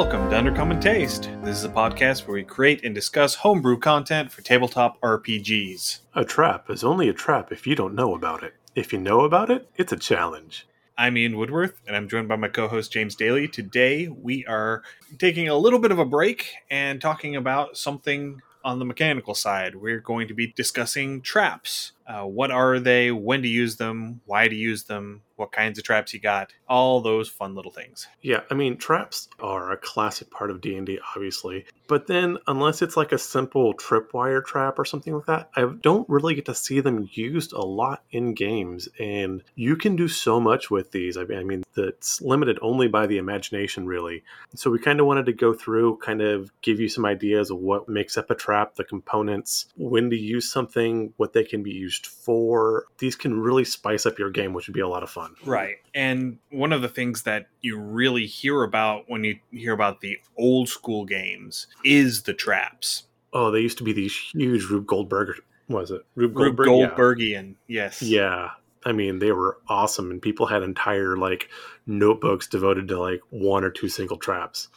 Welcome to Undercommon Taste. This is a podcast where we create and discuss homebrew content for tabletop RPGs. A trap is only a trap if you don't know about it. If you know about it, it's a challenge. I'm Ian Woodworth, and I'm joined by my co host James Daly. Today, we are taking a little bit of a break and talking about something on the mechanical side. We're going to be discussing traps. Uh, what are they? When to use them? Why to use them? What kinds of traps you got? All those fun little things. Yeah, I mean, traps are a classic part of D&D, obviously. But then, unless it's like a simple tripwire trap or something like that, I don't really get to see them used a lot in games. And you can do so much with these. I mean, it's limited only by the imagination, really. So we kind of wanted to go through, kind of give you some ideas of what makes up a trap, the components, when to use something, what they can be used for. These can really spice up your game, which would be a lot of fun. Right. And one of the things that you really hear about when you hear about the old school games is the traps. Oh, they used to be these huge Rube Goldberg. Was it Rube, Rube Goldbergian? Yeah. Yes. Yeah. I mean, they were awesome, and people had entire like notebooks devoted to like one or two single traps.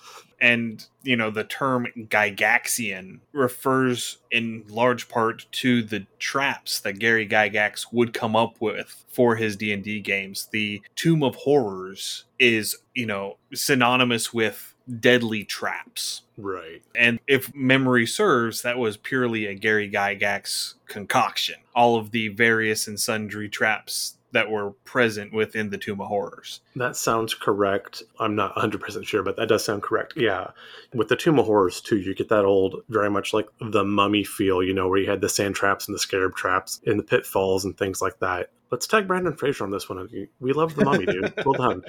And you know, the term Gygaxian refers in large part to the traps that Gary Gygax would come up with for his D and D games. The Tomb of Horrors is, you know, synonymous with deadly traps. Right. And if memory serves, that was purely a Gary Gygax concoction. All of the various and sundry traps that were present within the Tomb of Horrors. That sounds correct. I'm not 100% sure, but that does sound correct. Yeah. With the Tomb of Horrors, too, you get that old, very much like the mummy feel, you know, where you had the sand traps and the scarab traps in the pitfalls and things like that. Let's tag Brendan Fraser on this one. We love the mummy, dude. Well done.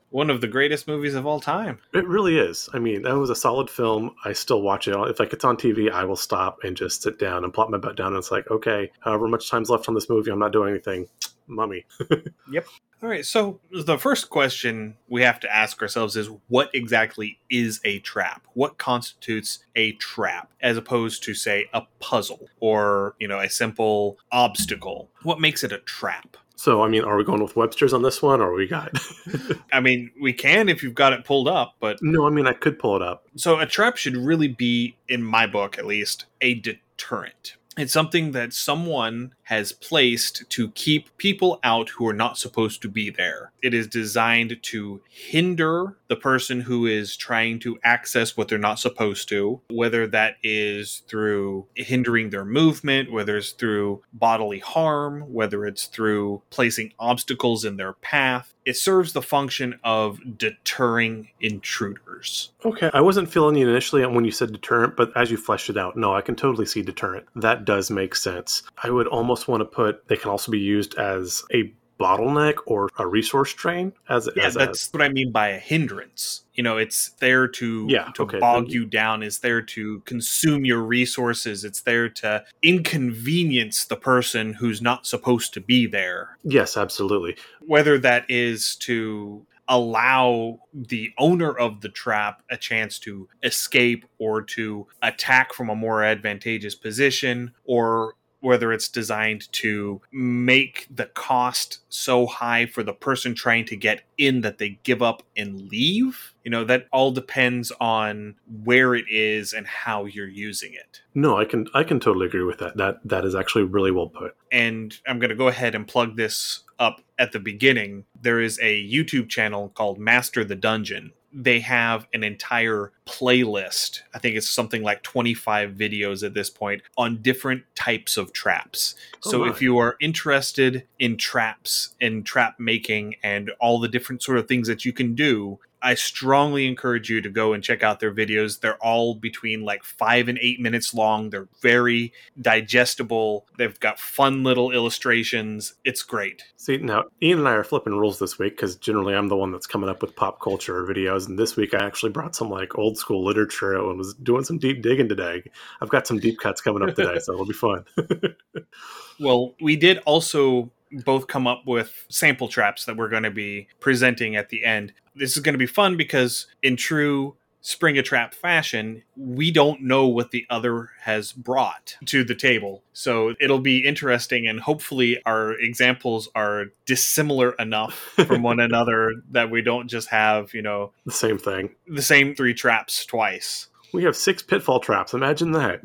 one of the greatest movies of all time. It really is. I mean, that was a solid film. I still watch it. If like it's on TV, I will stop and just sit down and plop my butt down. And it's like, okay, however much time's left on this movie, I'm not doing anything. Mummy. yep. All right. So the first question we have to ask ourselves is what exactly is a trap? What constitutes a trap as opposed to say a puzzle or, you know, a simple obstacle? What makes it a trap? So, I mean, are we going with Webster's on this one, or we got? I mean, we can if you've got it pulled up, but no, I mean, I could pull it up. So, a trap should really be, in my book at least, a deterrent. It's something that someone has placed to keep people out who are not supposed to be there. It is designed to hinder the person who is trying to access what they're not supposed to, whether that is through hindering their movement, whether it's through bodily harm, whether it's through placing obstacles in their path. It serves the function of deterring intruders. Okay, I wasn't feeling you initially when you said deterrent, but as you fleshed it out, no, I can totally see deterrent. That does make sense. I would almost almost want to put they can also be used as a bottleneck or a resource drain as, yeah, as that's a, what i mean by a hindrance. You know it's there to yeah, to okay. bog you down it's there to consume your resources it's there to inconvenience the person who's not supposed to be there. Yes absolutely. Whether that is to allow the owner of the trap a chance to escape or to attack from a more advantageous position or whether it's designed to make the cost so high for the person trying to get in that they give up and leave. You know, that all depends on where it is and how you're using it. No, I can I can totally agree with that. That that is actually really well put. And I'm going to go ahead and plug this up at the beginning. There is a YouTube channel called Master the Dungeon they have an entire playlist. I think it's something like 25 videos at this point on different types of traps. Oh so my. if you are interested in traps and trap making and all the different sort of things that you can do, I strongly encourage you to go and check out their videos. They're all between like five and eight minutes long. They're very digestible. They've got fun little illustrations. It's great. See, now Ian and I are flipping rules this week because generally I'm the one that's coming up with pop culture videos. And this week I actually brought some like old school literature and was doing some deep digging today. I've got some deep cuts coming up today, so it'll be fun. well, we did also both come up with sample traps that we're going to be presenting at the end. This is going to be fun because, in true spring a trap fashion, we don't know what the other has brought to the table. So it'll be interesting, and hopefully, our examples are dissimilar enough from one another that we don't just have, you know, The same thing. the same three traps twice. We have six pitfall traps. Imagine that.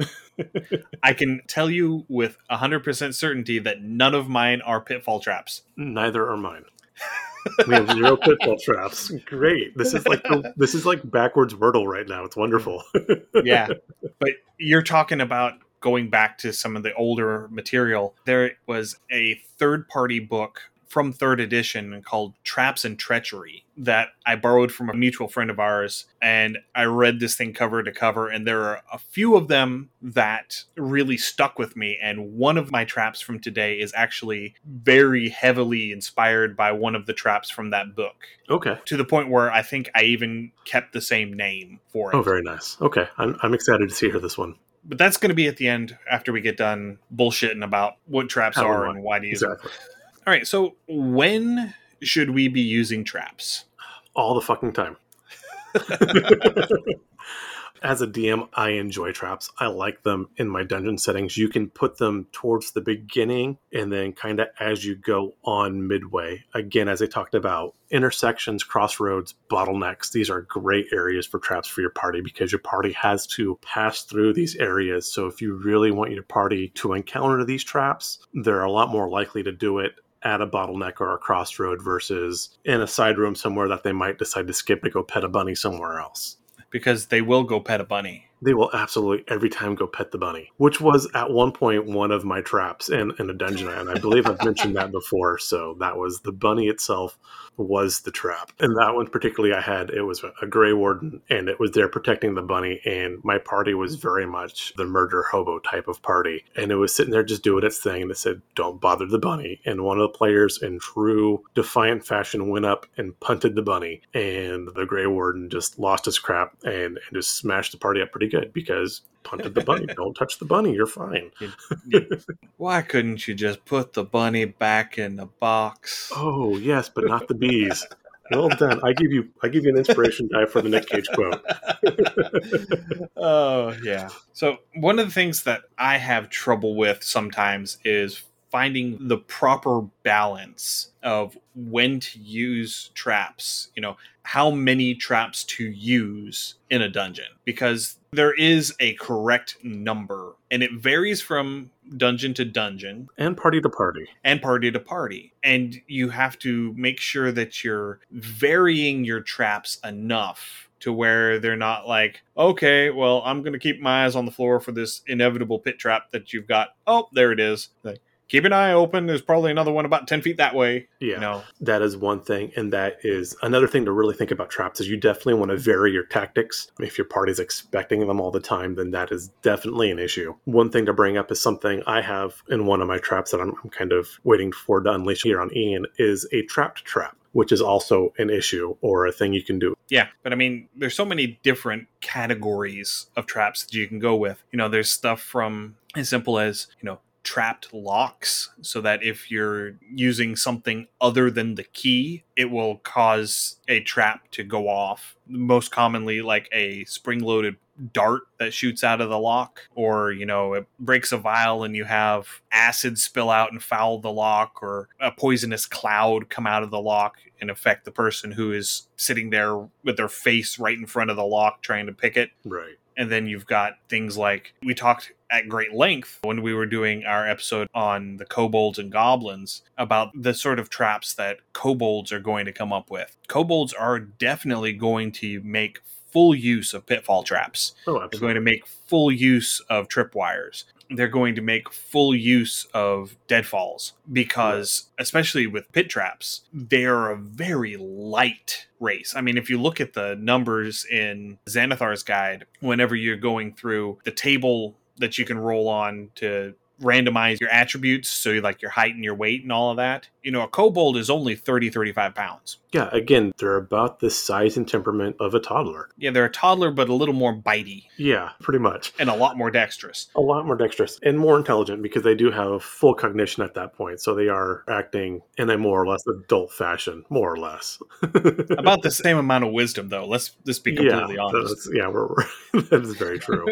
I can tell you with 100% certainty that none of mine are pitfall traps. Neither are mine. We have zero pitfall traps. Great. This is like this is like backwards Wordle right now. It's wonderful. yeah. But you're talking about going back to some of the older material. There was a third party book from third edition called Traps and Treachery that I borrowed from a mutual friend of ours. And I read this thing cover to cover, and there are a few of them that really stuck with me. And one of my traps from today is actually very heavily inspired by one of the traps from that book Okay. to the point where I think I even kept the same name for it. Oh, very nice. Okay. I'm, I'm excited to see hear this one. but that's going to be at the end after we get done bullshitting about what traps How are and why use them. Exactly. All right, so when should we be using traps? All the fucking time. As a DM, I enjoy traps. I like them in my dungeon settings. You can put them towards the beginning and then kind of as you go on midway. Again, as I talked about, intersections, crossroads, bottlenecks, these are great areas for traps for your party because your party has to pass through these areas. So if you really want your party to encounter these traps, they're a lot more likely to do it at a bottleneck or a crossroad versus in a side room somewhere that they might decide to skip to go pet a bunny somewhere else. Because they will go pet a bunny. They will absolutely every time go pet the bunny, which was at one point one of my traps in, in a dungeon. And I believe I've mentioned that before. So that was the bunny itself was the trap. And that one particularly I had, it was a gray warden and it was there protecting the bunny. And my party was mm-hmm. very much the murder hobo type of party. And it was sitting there just doing its thing. And it said, don't bother the bunny. And one of the players in true defiant fashion went up and punted the bunny. And the gray warden just lost his crap and, and just smashed the party up pretty good because punted the bunny. don't touch the bunny. You're fine. Why couldn't you just put the bunny back in the box? Oh yes, but not the bees. Well done. I give you I give you an inspiration die for the Nick Cage quote. oh, yeah. So, one of the things that I have trouble with sometimes is finding the proper balance of when to use traps, you know, how many traps to use in a dungeon because there is a correct number and it varies from dungeon to dungeon and party to party. and party to party. And you have to make sure that you're varying your traps enough to where they're not like, okay, well, I'm going to keep my eyes on the floor for this inevitable pit trap that you've got. Oh, there it is. Like, keep an eye open. There's probably another one about 10 feet that way. Yeah. You know, That is one thing. And that is another thing to really think about traps is you definitely want to vary your tactics. If your party's expecting them all the time, then that is definitely an issue. One thing to bring up is something I have in one of my traps that I'm, I'm kind of waiting for to unleash here on Ian is a trapped trap, which is also an issue or a thing you can do. Yeah, but I mean, there's so many different categories of traps that you can go with. You know, there's stuff from as simple as, you know, trapped locks, so that if you're using something other than the key, it will cause a trap to go off. Most commonly, like a spring loaded dart that shoots out of the lock, or, you know, it breaks a vial and you have acid spill out and foul the lock, or a poisonous cloud come out of the lock and affect the person who is sitting there with their face right in front of the lock trying to pick it. Right. And then you've got things like we talked at great length when we were doing our episode on the kobolds and goblins about the sort of traps that kobolds are going to come up with. Kobolds are definitely going to make full use of pitfall traps. Oh, They're going to make full use of tripwires. They're going to make full use of deadfalls because, especially with pit traps, they're a very light race. I mean, if you look at the numbers in Xanathar's guide, whenever you're going through the table that you can roll on to randomize your attributes, so like your height and your weight and all of that, you know, a kobold is only 30, 35 pounds. Yeah, again, they're about the size and temperament of a toddler. Yeah, they're a toddler, but a little more bitey Yeah, pretty much. and a lot more dexterous. A lot more dexterous and more intelligent because they do have full cognition at that point. So they are acting in a more or less adult fashion, more or less. About the same amount of wisdom, though. Let's let's be completely yeah, honest. yeah, we're, we're, that is very true.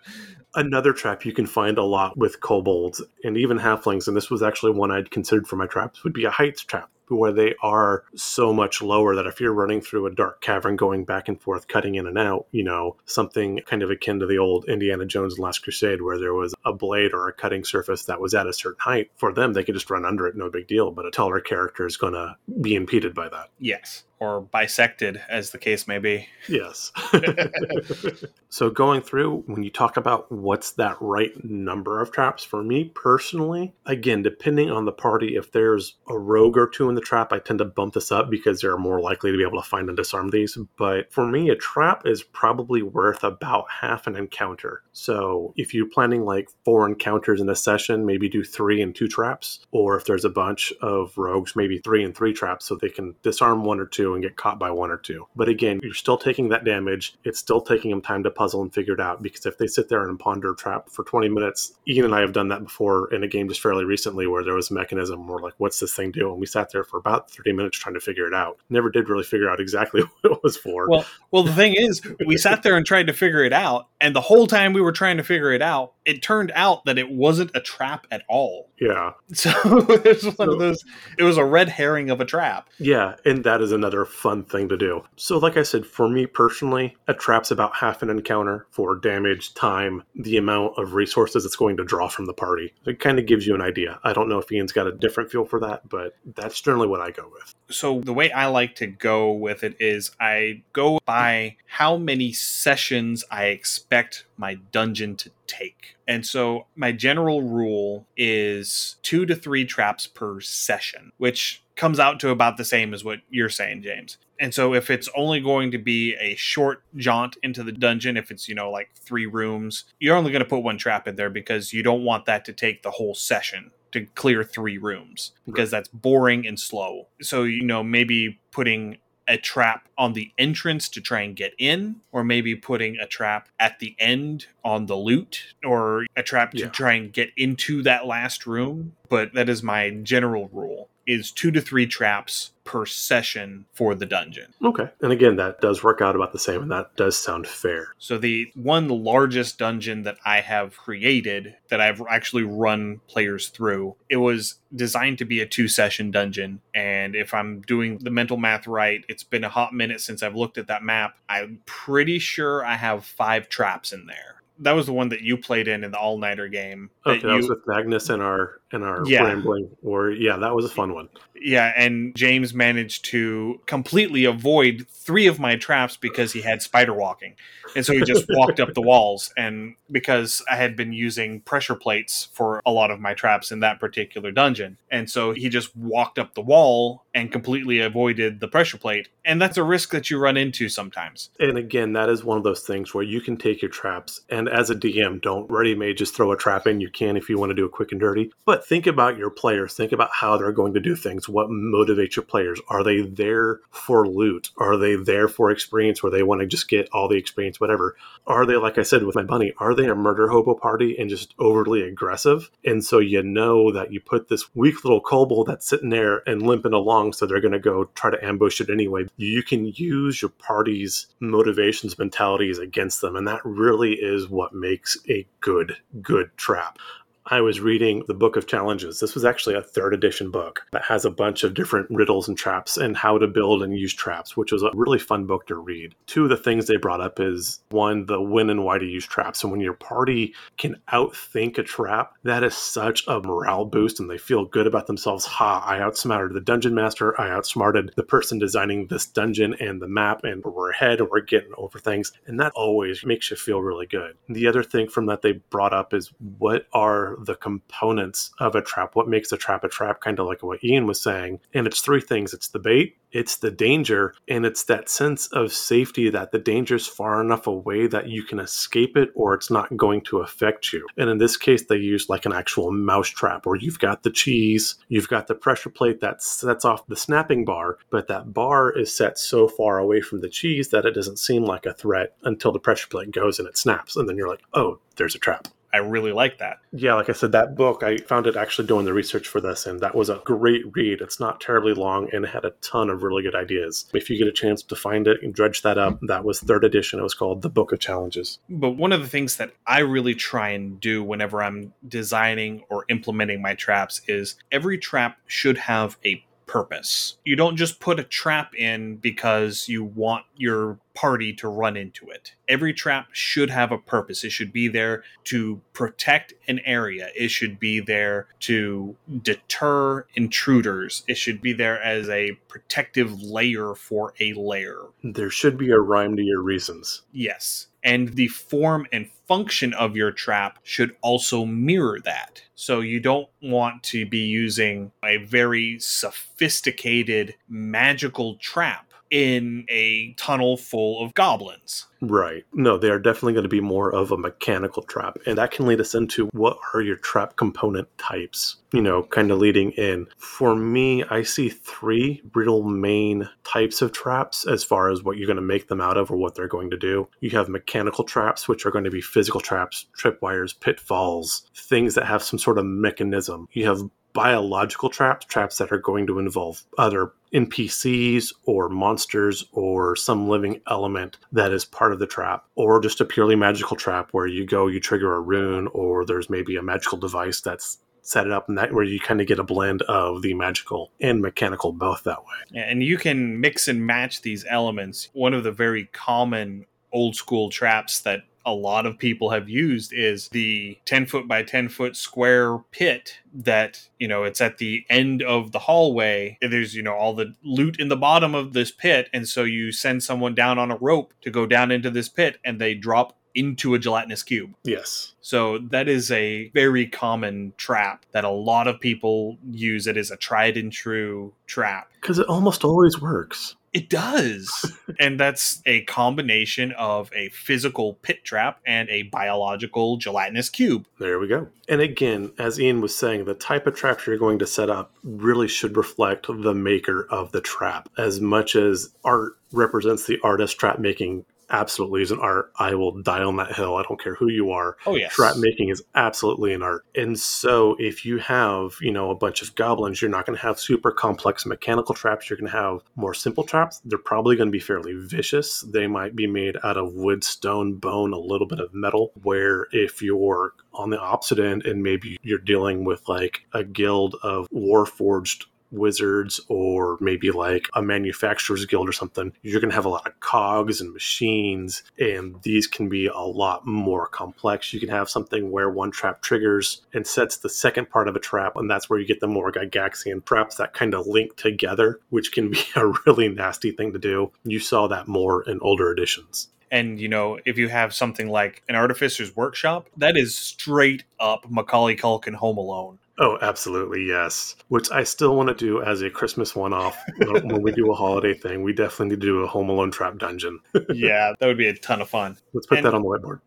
Another trap you can find a lot with kobolds and even halflings, and this was actually one I'd considered for my traps, would be a heights trap, where they are so much lower that if you're running through a dark cavern going back and forth, cutting in and out, you know, something kind of akin to the old Indiana Jones Last Crusade, where there was a blade or a cutting surface that was at a certain height, for them, they could just run under it, no big deal. But a taller character is going to be impeded by that. yes, or bisected, as the case may be. Yes. so going through, when you talk about what's that right number of traps, for me personally, again, depending on the party, if there's a rogue or two in the trap, I tend to bump this up because they're more likely to be able to find and disarm these. But for me, a trap is probably worth about half an encounter. So if you're planning like four encounters in a session, maybe do three and two traps. Or if there's a bunch of rogues, maybe three and three traps so they can disarm one or two and get caught by one or two. But again, you're still taking that damage. It's still taking them time to puzzle and figure it out because if they sit there and ponder a trap for 20 minutes, Ian and I have done that before in a game just fairly recently where there was a mechanism where like, what's this thing do? And we sat there for about 30 minutes trying to figure it out. Never did really figure out exactly what it was for. Well, well, the thing is, we sat there and tried to figure it out, and the whole time we were trying to figure it out, it turned out that it wasn't a trap at all. yeah. So it was one of those. It was a red herring of a trap. Yeah, and that is another fun thing to do. So, like I said, for me personally, a trap's about half an encounter for damage, time, the amount of resources it's going to draw from the party. It kind of gives you an idea. I don't know if Ian's got a different feel for that, but that's generally what I go with. So the way I like to go with it is I go by how many sessions I expect my dungeon to take. And so my general rule is 2 to 3 traps per session, which comes out to about the same as what you're saying, James. And so if it's only going to be a short jaunt into the dungeon, if it's, you know, like 3 rooms, you're only going to put one trap in there because you don't want that to take the whole session to clear three rooms because that's boring and slow. So, you know, maybe putting a trap on the entrance to try and get in, or maybe putting a trap at the end on the loot, or a trap to Yeah. try and get into that last room. But that is my general rule is two to three traps per session for the dungeon. Okay. And again, that does work out about the same, and that does sound fair. So the one largest dungeon that I have created that I've actually run players through, it was designed to be a two session dungeon. And if I'm doing the mental math right, it's been a hot minute since I've looked at that map. I'm pretty sure I have five traps in there. That was the one that you played in in the all nighter game. Okay, that that was with Magnus and our and our Yeah. rambling. Or yeah, that was a fun one. Yeah, and James managed to completely avoid three of my traps because he had spider walking. And so he just walked up the walls. And because I had been using pressure plates for a lot of my traps in that particular dungeon. And so he just walked up the wall and completely avoided the pressure plate. And that's a risk that you run into sometimes. And again, that is one of those things where you can take your traps, and as a DM, don't ready made just throw a trap in. You can if you want to do it quick and dirty. But think about your players. Think about how they're going to do things. What motivates your players? Are they there for loot? Are they there for experience where they want to just get all the experience, whatever? Are they, like I said with my bunny, are they a murder hobo party and just overly aggressive? And so you know that you put this weak little kobold that's sitting there and limping along, so they're going to go try to ambush it anyway. You can use your party's motivations, mentalities against them. And that really is what makes a good, good trap. I was reading the Book of Challenges. This was actually a third edition book that has a bunch of different riddles and traps and how to build and use traps, which was a really fun book to read. Two of the things they brought up is one, the when and why to use traps. And when your party can outthink a trap, that is such a morale boost and they feel good about themselves. Ha, I outsmarted the dungeon master. I outsmarted the person designing this dungeon and the map, and we're ahead and we're getting over things. And that always makes you feel really good. The other thing from that they brought up is what are the components of a trap, what makes a trap a trap, kind of like what Ian was saying. And it's three things it's the bait, it's the danger, and it's that sense of safety that the danger is far enough away that you can escape it or it's not going to affect you. And in this case, they use like an actual mouse trap where you've got the cheese, you've got the pressure plate that sets off the snapping bar, but that bar is set so far away from the cheese that it doesn't seem like a threat until the pressure plate goes and it snaps. And then you're like, oh, there's a trap. I really like that. Yeah, like I said, that book, I found it actually doing the research for this, and that was a great read. It's not terribly long and it had a ton of really good ideas. If you get a chance to find it and dredge that up, mm-hmm. that was third edition. It was called The Book of Challenges. But one of the things that I really try and do whenever I'm designing or implementing my traps is every trap should have a purpose. You don't just put a trap in because you want your party to run into it. Every trap should have a purpose. It should be there to protect an area. It should be there to deter intruders. It should be there as a protective layer for a layer. There should be a rhyme to your reasons. Yes. And the form and function of your trap should also mirror that. So you don't want to be using a very sophisticated magical trap in a tunnel full of goblins. Right. No, they are definitely going to be more of a mechanical trap. And that can lead us into what are your trap component types? You know, kind of leading in. For me, I see three real main types of traps as far as what you're going to make them out of or what they're going to do. You have mechanical traps, which are going to be physical traps, tripwires, pitfalls, things that have some sort of mechanism. You have biological traps, traps that are going to involve other NPCs or monsters or some living element that is part of the trap, or just a purely magical trap where you go, you trigger a rune, or there's maybe a magical device that's set it up and that where you kind of get a blend of the magical and mechanical both that way. And you can mix and match these elements. One of the very common old school traps that a lot of people have used is the 10 foot by 10 foot square pit that you know it's at the end of the hallway there's you know all the loot in the bottom of this pit and so you send someone down on a rope to go down into this pit and they drop into a gelatinous cube. Yes. So that is a very common trap that a lot of people use. It is a tried and true trap. Because it almost always works. It does. and that's a combination of a physical pit trap and a biological gelatinous cube. There we go. And again, as Ian was saying, the type of traps you're going to set up really should reflect the maker of the trap. As much as art represents the artist trap making absolutely is an art. I will die on that hill. I don't care who you are. Oh yes. Trap making is absolutely an art. And so if you have, you know, a bunch of goblins, you're not going to have super complex mechanical traps. You're going to have more simple traps. They're probably going to be fairly vicious. They might be made out of wood, stone, bone, a little bit of metal. Where if you're on the opposite end and maybe you're dealing with like a guild of warforged wizards or maybe like a manufacturer's guild or something, you're going to have a lot of cogs and machines, and these can be a lot more complex. You can have something where one trap triggers and sets the second part of a trap, and that's where you get the more Gygaxian traps that kind of link together, which can be a really nasty thing to do. You saw that more in older editions. And you know, if you have something like an artificer's workshop, that is straight up Macaulay Culkin Home Alone. Oh, absolutely, yes. Which I still want to do as a Christmas one off when we do a holiday thing. We definitely need to do a Home Alone trap dungeon. yeah, that would be a ton of fun. Let's put and, that on the whiteboard.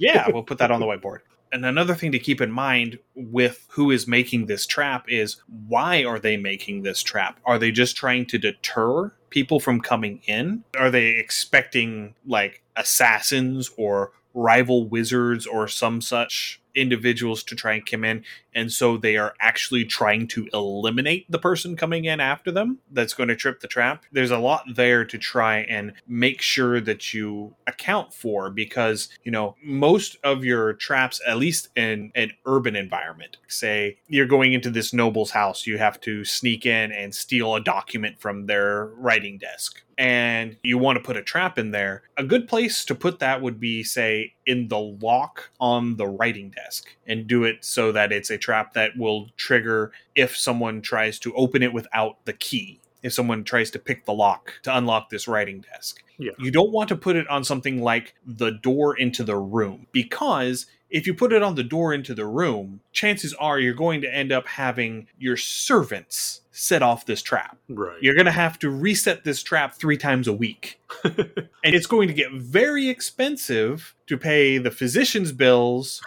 yeah, we'll put that on the whiteboard. And another thing to keep in mind with who is making this trap is why are they making this trap? Are they just trying to deter people from coming in? Are they expecting like assassins or rival wizards or some such individuals to try and come in and so they are actually trying to eliminate the person coming in after them that's going to trip the trap. There's a lot there to try and make sure that you account for because, you know, most of your traps, at least in an urban environment, say you're going into this noble's house, you have to sneak in and steal a document from their writing desk and you want to put a trap in there, a good place to put that would be, say, in the lock on the writing desk and do it so that it's a trap that will trigger if someone tries to open it without the key. If someone tries to pick the lock to unlock this writing desk, yeah. you don't want to put it on something like the door into the room because if you put it on the door into the room, chances are you're going to end up having your servants set off this trap. Right. You're going to have to reset this trap three times a week. and it's going to get very expensive to pay the physician's bills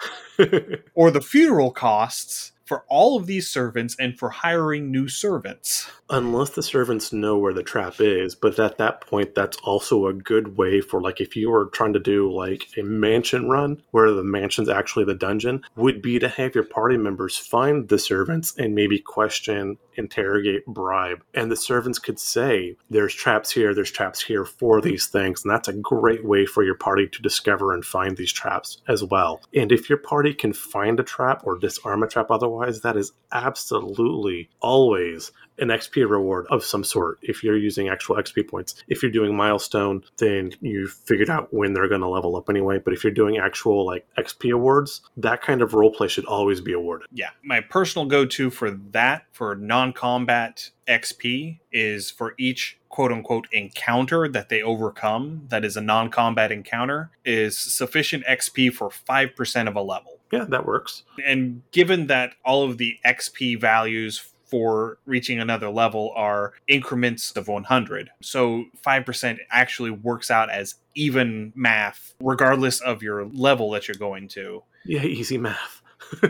or the funeral costs for all of these servants and for hiring new servants. Unless the servants know where the trap is, but at that point, that's also a good way for, like, if you were trying to do like a mansion run where the mansion's actually the dungeon, would be to have your party members find the servants and maybe question, interrogate, bribe. And the servants could say, There's traps here, there's traps here for these things. And that's a great way for your party to discover and find these traps as well. And if your party can find a trap or disarm a trap otherwise, that is absolutely always an XP reward of some sort if you're using actual XP points. If you're doing milestone, then you figured out when they're going to level up anyway. But if you're doing actual like XP awards, that kind of roleplay should always be awarded. Yeah. My personal go to for that, for non combat XP, is for each quote unquote encounter that they overcome, that is a non combat encounter, is sufficient XP for 5% of a level. Yeah, that works. And given that all of the XP values for reaching another level are increments of 100. So 5% actually works out as even math, regardless of your level that you're going to. Yeah, easy math.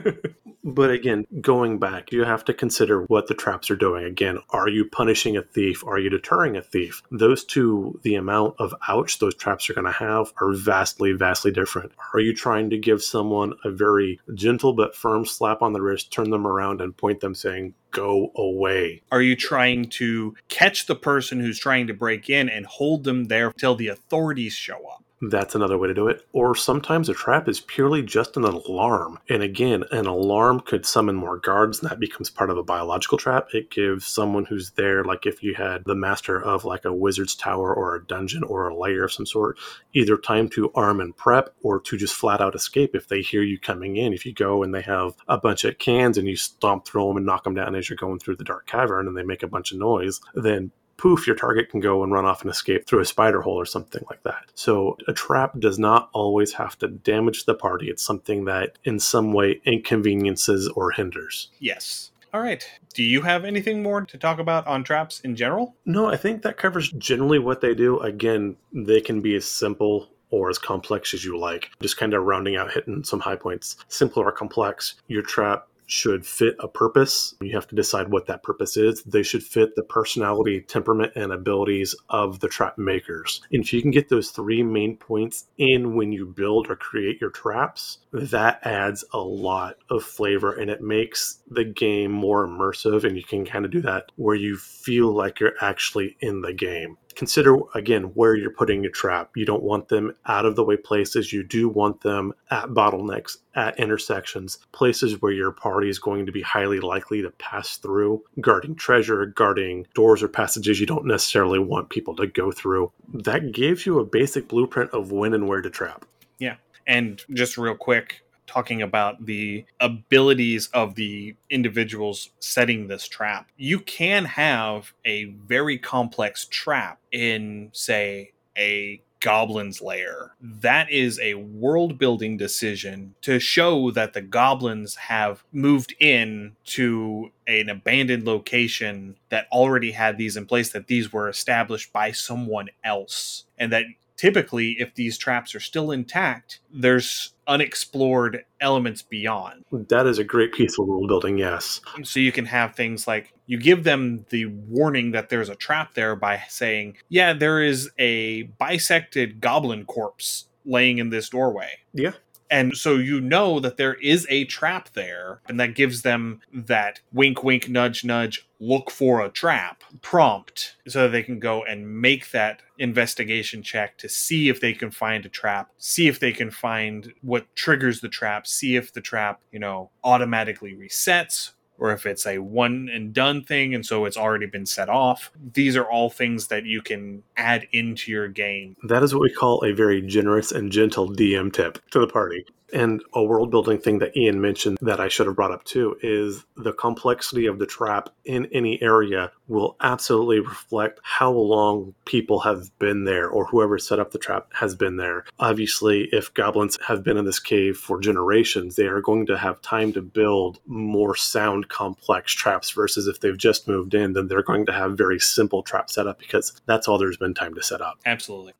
but again, going back, you have to consider what the traps are doing. Again, are you punishing a thief? Are you deterring a thief? Those two, the amount of ouch those traps are going to have are vastly, vastly different. Are you trying to give someone a very gentle but firm slap on the wrist, turn them around, and point them saying, go away? Are you trying to catch the person who's trying to break in and hold them there till the authorities show up? That's another way to do it. Or sometimes a trap is purely just an alarm. And again, an alarm could summon more guards, and that becomes part of a biological trap. It gives someone who's there, like if you had the master of like a wizard's tower or a dungeon or a lair of some sort, either time to arm and prep or to just flat out escape if they hear you coming in. If you go and they have a bunch of cans and you stomp through them and knock them down as you're going through the dark cavern and they make a bunch of noise, then poof, your target can go and run off and escape through a spider hole or something like that. So a trap does not always have to damage the party. It's something that in some way inconveniences or hinders. Yes. All right. Do you have anything more to talk about on traps in general? No, I think that covers generally what they do. Again, they can be as simple or as complex as you like. Just kind of rounding out, hitting some high points. Simple or complex, your trap should fit a purpose. You have to decide what that purpose is. They should fit the personality, temperament, and abilities of the trap makers. And if you can get those three main points in when you build or create your traps, that adds a lot of flavor and it makes the game more immersive. And you can kind of do that where you feel like you're actually in the game consider again where you're putting your trap. You don't want them out of the way places. You do want them at bottlenecks, at intersections, places where your party is going to be highly likely to pass through, guarding treasure, guarding doors or passages you don't necessarily want people to go through. That gives you a basic blueprint of when and where to trap. Yeah. And just real quick, talking about the abilities of the individuals setting this trap. You can have a very complex trap in, say, a goblin's lair. That is a world building decision to show that the goblins have moved in to an abandoned location that already had these in place, that these were established by someone else, and that typically, if these traps are still intact, there's unexplored elements beyond. That is a great piece of world building, yes. So you can have things like you give them the warning that there's a trap there by saying, yeah, there is a bisected goblin corpse laying in this doorway. Yeah. And so you know that there is a trap there, and that gives them that wink, wink, nudge, nudge, look for a trap prompt so that they can go and make that investigation check to see if they can find a trap, see if they can find what triggers the trap, see if the trap, you know, automatically resets or if it's a one and done thing and so it's already been set off. These are all things that you can add into your game. That is what we call a very generous and gentle DM tip to the party. And a world building thing that Ian mentioned that I should have brought up too is the complexity of the trap in any area will absolutely reflect how long people have been there or whoever set up the trap has been there. Obviously, if goblins have been in this cave for generations, they are going to have time to build more sound complex traps versus if they've just moved in, then they're going to have very simple trap setup because that's all there's been time to set up. Absolutely.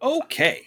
Okay.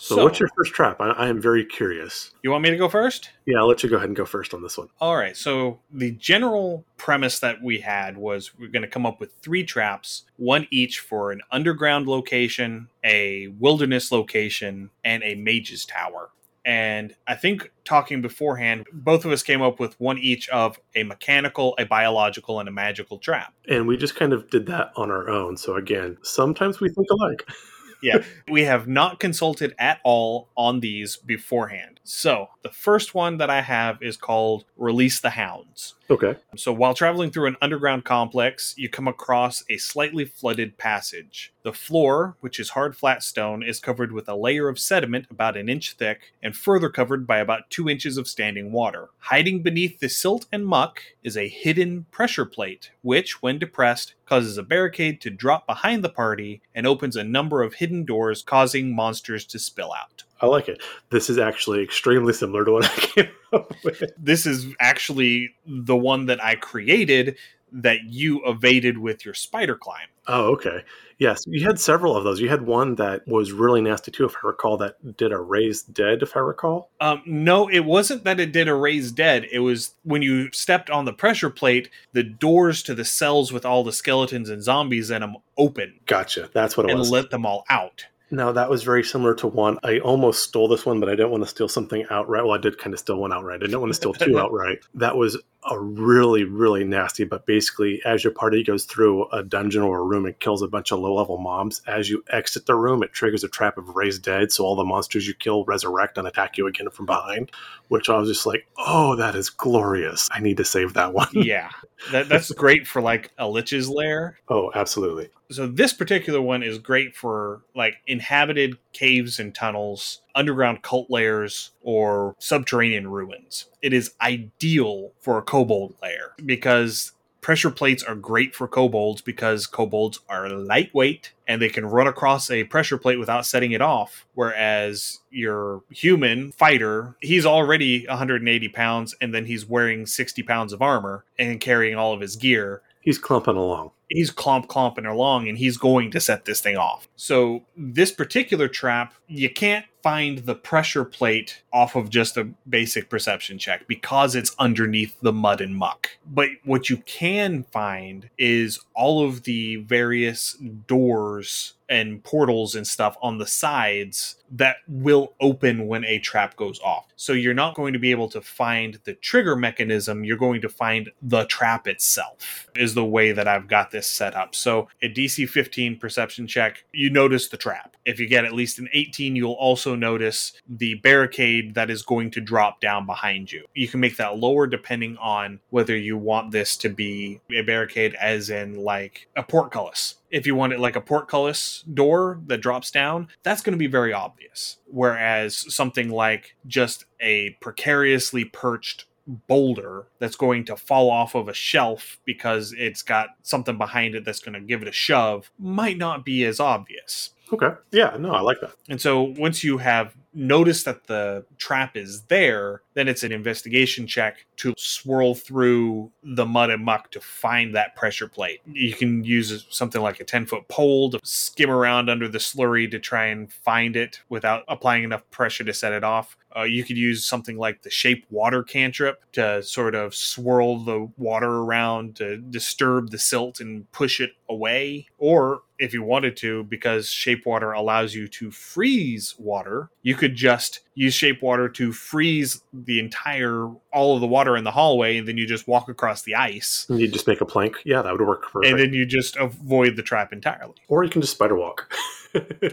So, what's your first trap? I, I, am very curious. You want me to go first? Yeah, I'll let you go ahead and go first on this one. All right. So the general premise that we had was we're going to come up with three traps, one each for an underground location, a wilderness location, and a mage's tower. And I think talking beforehand, both of us came up with one each of a mechanical, a biological, and a magical trap. And we just kind of did that on our own. So again, sometimes we think alike. yeah, we have not consulted at all on these beforehand. So, the first one that I have is called Release the Hounds. Okay. So, while traveling through an underground complex, you come across a slightly flooded passage. The floor, which is hard flat stone, is covered with a layer of sediment about an inch thick and further covered by about two inches of standing water. Hiding beneath the silt and muck is a hidden pressure plate, which, when depressed, causes a barricade to drop behind the party and opens a number of hidden doors, causing monsters to spill out. I like it. This is actually extremely similar to what I came up with. This is actually the one that I created that you evaded with your spider climb. Oh, okay. Yes, you had several of those. You had one that was really nasty too, if I recall. That did a raise dead, if I recall. Um, no, it wasn't that it did a raise dead. It was when you stepped on the pressure plate, the doors to the cells with all the skeletons and zombies in them open. Gotcha. That's what it and was. And let them all out. No, that was very similar to one. I almost stole this one, but I didn't want to steal something outright. Well, I did kind of steal one outright. I didn't want to steal two outright. That was a really, really nasty. But basically, as your party goes through a dungeon or a room and kills a bunch of low level mobs, as you exit the room, it triggers a trap of raise dead. So all the monsters you kill resurrect and attack you again from behind. Which I was just like, oh, that is glorious. I need to save that one. yeah, that, that's great for like a lich's lair. Oh, absolutely. So this particular one is great for like inhabited caves and tunnels, underground cult layers, or subterranean ruins. It is ideal for a kobold lair because pressure plates are great for kobolds because kobolds are lightweight and they can run across a pressure plate without setting it off. Whereas your human fighter, he's already 180 pounds and then he's wearing 60 pounds of armor and carrying all of his gear. He's clumping along he's clomp clomping along and he's going to set this thing off. So this particular trap, you can't find the pressure plate off of just a basic perception check because it's underneath the mud and muck. But what you can find is all of the various doors and portals and stuff on the sides that will open when a trap goes off. So you're not going to be able to find the trigger mechanism, you're going to find the trap itself, is the way that I've got this set up. So a DC 15 perception check, you notice the trap. If you get at least an 18, you'll also notice the barricade that is going to drop down behind you. You can make that lower depending on whether you want this to be a barricade, as in like a portcullis if you want it like a portcullis door that drops down, that's going to be very obvious. Whereas something like just a precariously perched boulder that's going to fall off of a shelf because it's got something behind it that's going to give it a shove might not be as obvious. Okay. Yeah, no, I like that. And so once you have noticed that the trap is there, then it's an investigation check to swirl through the mud and muck to find that pressure plate. You can use something like a 10 foot pole to skim around under the slurry to try and find it without applying enough pressure to set it off. Uh, you could use something like the shape water cantrip to sort of swirl the water around to disturb the silt and push it away. Or if you wanted to, because shape water allows you to freeze water, you could just use shape water to freeze the entire all of the water in the hallway and then you just walk across the ice. And you just make a plank. Yeah that would work perfect. and then you just avoid the trap entirely. Or you can just spider walk.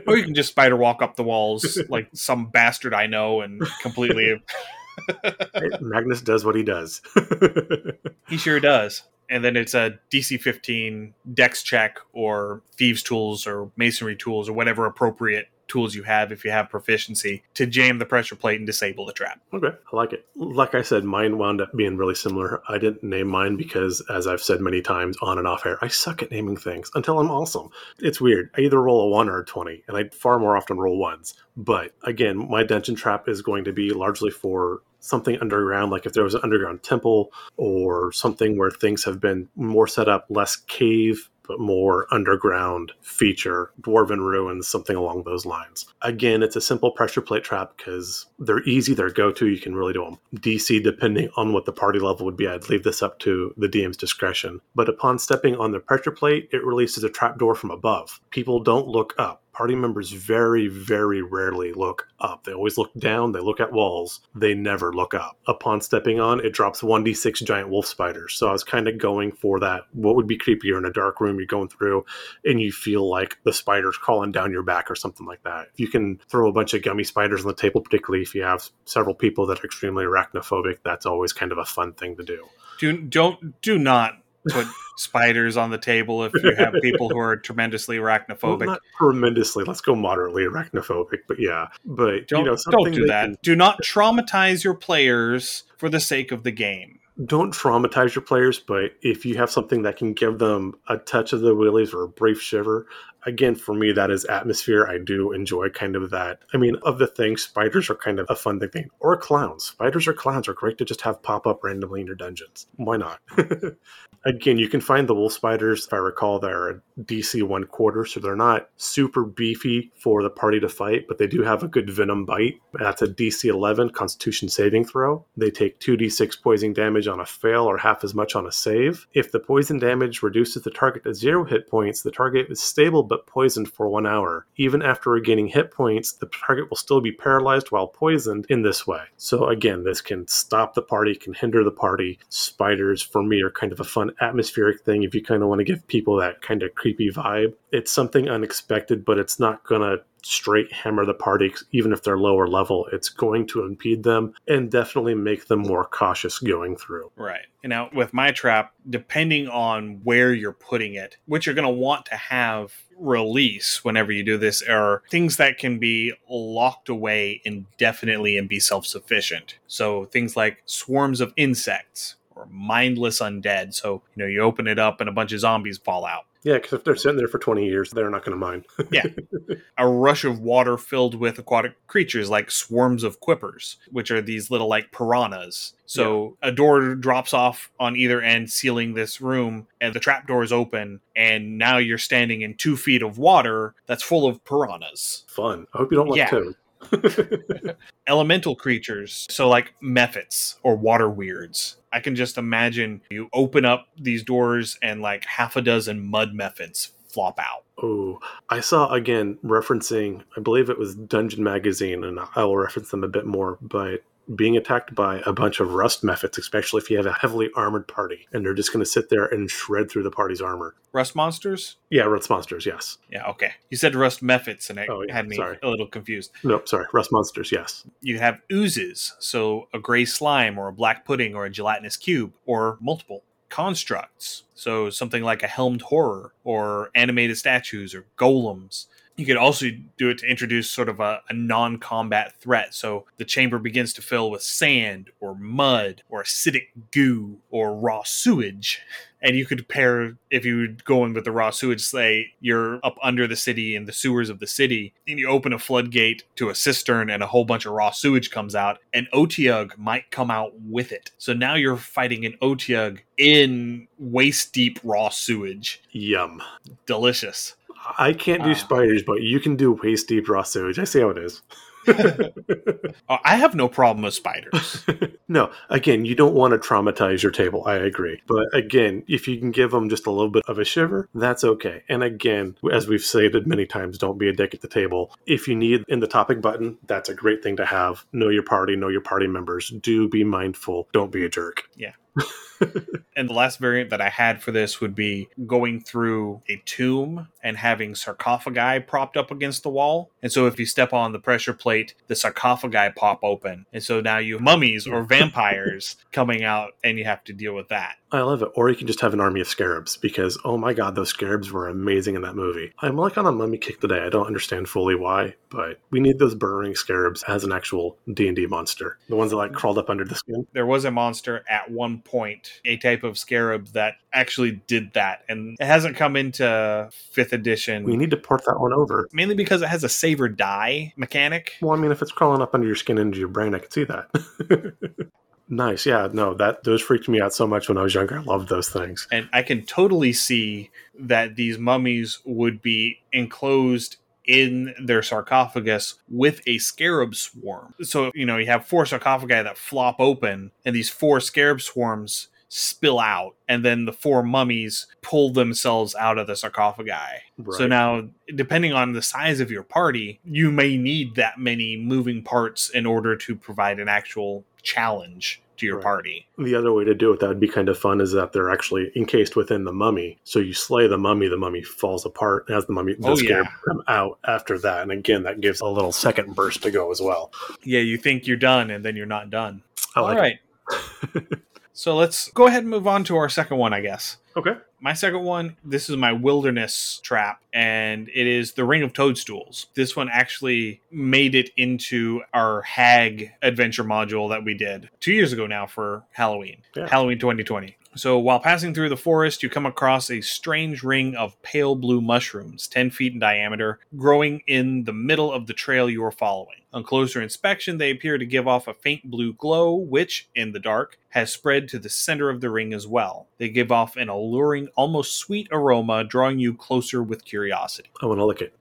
Or you can just spider walk up the walls like some bastard i know and completely magnus does what he does. He sure does. And then it's a DC 15 dex check or thieves tools or masonry tools or whatever appropriate tools you have if you have proficiency to jam the pressure plate and disable the trap. Okay, I like it. Like I said, mine wound up being really similar. I didn't name mine because, as I've said many times on and off air, I suck at naming things until I'm awesome. It's weird. I either roll a one or a 20, and I far more often roll ones. But again, my dungeon trap is going to be largely for something underground, like if there was an underground temple or something where things have been more set up, less cave more underground feature, dwarven ruins, something along those lines. Again, it's a simple pressure plate trap because they're easy, they're go to, you can really do them. DC, depending on what the party level would be, I'd leave this up to the DM's discretion. But upon stepping on the pressure plate, it releases a trapdoor from above. People don't look up party members very, very rarely look up. They always look down, they look at walls, they never look up. Upon stepping on, it drops 1d6 giant wolf spiders. So I was kind of going for that. What would be creepier in a dark room you're going through and you feel like the spider's crawling down your back or something like that? If you can throw a bunch of gummy spiders on the table, particularly if you have several people that are extremely arachnophobic, that's always kind of a fun thing to do. Do don't do not put spiders on the table if you have people who are tremendously arachnophobic. Well, not tremendously. Let's go moderately arachnophobic, but yeah. But don't, you know, don't do that. Can... Do not traumatize your players for the sake of the game. Don't traumatize your players, but if you have something that can give them a touch of the willies or a brief shiver, again, for me, that is atmosphere. I do enjoy kind of that. I mean, of the things, spiders are kind of a fun thing. Or clowns. Spiders or clowns are great to just have pop up randomly in your dungeons. Why not? again, you can find the wolf spiders, if I recall, they're a DC one quarter, so they're not super beefy for the party to fight, but they do have a good venom bite. That's a DC 11 Constitution saving throw. They take 2d6 poison damage on a fail or half as much on a save. If the poison damage reduces the target to zero hit points, the target is stable but poisoned for one hour. Even after regaining hit points, the target will still be paralyzed while poisoned in this way. So again, this can stop the party, can hinder the party. Spiders, for me, are kind of a fun atmospheric thing if you kind of want to give people that kind of creepy vibe. It's something unexpected, but it's not going to straight hammer the party, even if they're lower level. It's going to impede them and definitely make them more cautious going through. Right. And now with my trap, depending on where you're putting it, what you're going to want to have release whenever you do this are things that can be locked away indefinitely and be self sufficient. So things like swarms of insects or mindless undead. So, you know, you open it up and a bunch of zombies fall out. Yeah, because if they're sitting there for 20 years, they're not going to mind. yeah. A rush of water filled with aquatic creatures like swarms of quippers, which are these little like piranhas. So yeah. a door drops off on either end, sealing this room, and the trap door is open, and now you're standing in two feet of water that's full of piranhas. Fun. I hope you don't like yeah. Elemental creatures, so like mephits or water weirds. I can just imagine you open up these doors and like half a dozen mud mephits flop out. Oh, I saw again referencing, I believe it was Dungeon Magazine, and I will reference them a bit more, but being attacked by a bunch of rust mephits, especially if you have a heavily armored party, and they're just going to sit there and shred through the party's armor. Rust monsters? Yeah, rust monsters. Yes. Yeah. Okay. You said rust mephits, and it oh, yeah, had me sorry. a little confused. Nope. Sorry. Rust monsters. Yes. You have oozes, so a gray slime, or a black pudding, or a gelatinous cube, or multiple constructs. So something like a helmed horror, or animated statues, or golems you could also do it to introduce sort of a, a non combat threat. So the chamber begins to fill with sand or mud or acidic goo or raw sewage. And you could pair, if you were going with the raw sewage, say you're up under the city in the sewers of the city, and you open a floodgate to a cistern and a whole bunch of raw sewage comes out, and Otyugh might come out with it. So now you're fighting an Otyugh in waist deep raw sewage. Yum. Delicious. I can't do uh, spiders, but you can do waist deep raw sewage. I see how it is. oh, I have no problem with spiders. no, again, you don't want to traumatize your table. I agree. But again, if you can give them just a little bit of a shiver, that's okay. And again, as we've stated many times, don't be a dick at the table. If you need in the topic button, that's a great thing to have. Know your party, know your party members. Do be mindful. Don't be a jerk. Yeah. And the last variant that I had for this would be going through a tomb and having sarcophagi propped up against the wall. And so if you step on the pressure plate, the sarcophagi pop open. And so now you have mummies or vampires coming out and you have to deal with that. I love it. Or you can just have an army of scarabs because, oh my god, those scarabs were amazing in that movie. I'm like on a mummy kick today. I don't understand fully why, but we need those burrowing scarabs as an actual D&D monster. The ones that like crawled up under the skin. There was a monster at one point, a type of scarab that actually did that. And it hasn't come into fifth edition. We need to port that one over. mainly because it has a save or die mechanic. Well, I mean, if it's crawling up under your skin into your brain, I can see that. nice. Yeah, no, that those freaked me out so much when I was younger. I loved those things. And I can totally see that these mummies would be enclosed in their sarcophagus with a scarab swarm. So, you know, you have four sarcophagi that flop open, and these four scarab swarms spill out, and then the four mummies pull themselves out of the sarcophagi. So now, depending on the size of your party, you may need that many moving parts in order to provide an actual challenge to your Right. party. The other way to do it that would be kind of fun is that they're actually encased within the mummy. So you slay the mummy, the mummy falls apart as the mummy Oh, yeah. out after that. And again, that gives a little second burst to go as well. Yeah, you think you're done, and then you're not done. I like right. so let's go ahead and move on to our second one, I guess. Okay. My second one, this is my wilderness trap, and it is the Ring of Toadstools. This one actually made it into our Hag adventure module that we did two years ago now for Halloween, Yeah. Halloween 2020. So while passing through the forest, you come across a strange ring of pale blue mushrooms, 10 feet in diameter, growing in the middle of the trail you are following. On closer inspection, they appear to give off a faint blue glow, which, in the dark, has spread to the center of the ring as well. They give off an alluring, almost sweet aroma, drawing you closer with curiosity. I want to lick it.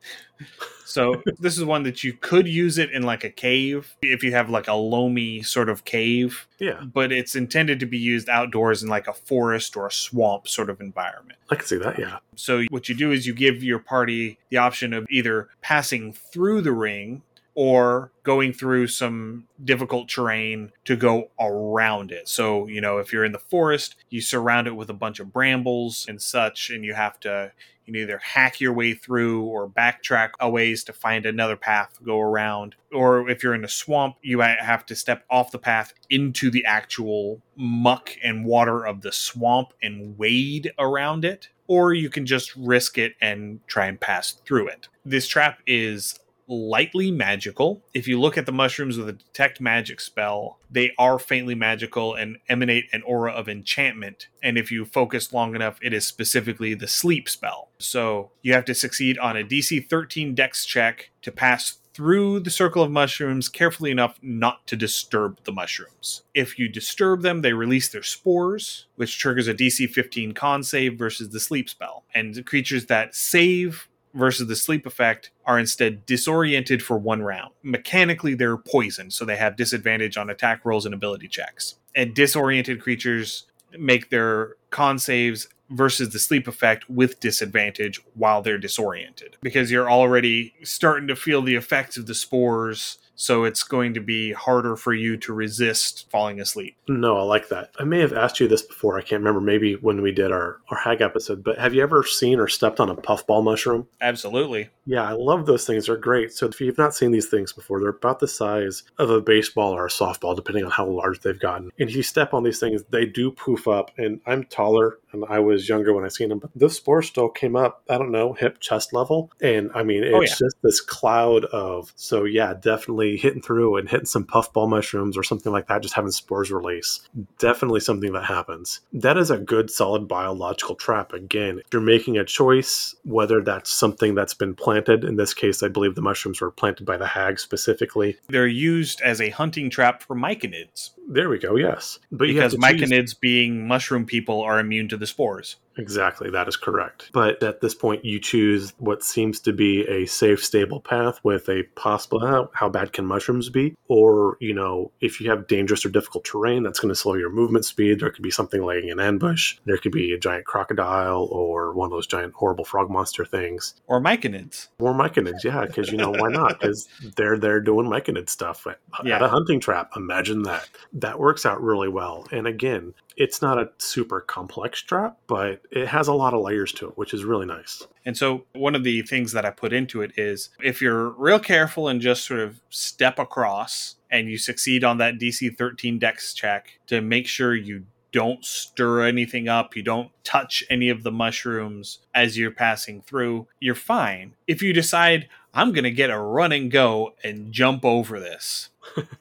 So this is one that you could use it in like a cave if you have like a loamy sort of cave, Yeah, but it's intended to be used outdoors in like a forest or a swamp sort of environment. I can see that. Yeah. So what you do is you give your party the option of either passing through the ring or going through some difficult terrain to go around it. So, you know, if you're in the forest, you surround it with a bunch of brambles and such and you have to you can either hack your way through or backtrack a ways to find another path to go around. Or if you're in a swamp, you ha- have to step off the path into the actual muck and water of the swamp and wade around it. Or you can just risk it and try and pass through it. This trap is lightly magical. If you look at the mushrooms with a detect magic spell, they are faintly magical and emanate an aura of enchantment. And if you focus long enough, it is specifically the sleep spell. So you have to succeed on a DC 13 dex check to pass through the circle of mushrooms carefully enough not to disturb the mushrooms. If you disturb them, they release their spores, which triggers a DC 15 con save versus the sleep spell. And creatures that save versus the sleep effect are instead disoriented for one round. Mechanically, they're poisoned, so they have disadvantage on attack rolls and ability checks. And disoriented creatures make their con saves versus the sleep effect with disadvantage while they're disoriented because you're already starting to feel the effects of the spores so it's going to be harder for you to resist falling asleep No, I like that. I may have asked you this before. I can't remember. Maybe when we did our, our hag episode. But have you ever seen or stepped on a puffball mushroom? absolutely Yeah, I love those things. They're great. So if you've not seen these things before, they're about the size of a baseball or a softball, depending on how large they've gotten. And if you step on these things, they do poof up. And I'm taller and I was younger when I seen them, but those spores still came up, I don't know, hip chest level. And I mean, oh, it's Oh, yeah. just this cloud of, so yeah, definitely hitting through and hitting some puffball mushrooms or something like that, just having spores release. Definitely something that happens. That is a good, solid biological trap. Again, if you're making a choice, whether that's something that's been planted, in this case, I believe the mushrooms were planted by the hag specifically. they're used as a hunting trap for myconids There we go, yes. But because myconids being mushroom people are immune to the spores Exactly, that is correct. But at this point, you choose what seems to be a safe, stable path with a possible how, how bad can mushrooms be? Or, you know, if you have dangerous or difficult terrain, that's going to slow your movement speed. There could be something laying in ambush. There could be a giant crocodile or one of those giant, horrible frog monster things. or myconids Or myconids, yeah, because, you know, why not? Because they're there doing myconid stuff at, Yeah. at a hunting trap. Imagine that. That works out really well. And again, it's not a super complex trap, but but it has a lot of layers to it, which is really nice. And so, one of the things that I put into it is if you're real careful and just sort of step across and you succeed on that DC 13 dex check to make sure you don't stir anything up, you don't touch any of the mushrooms as you're passing through, you're fine. If you decide, I'm going to get a run and go and jump over this,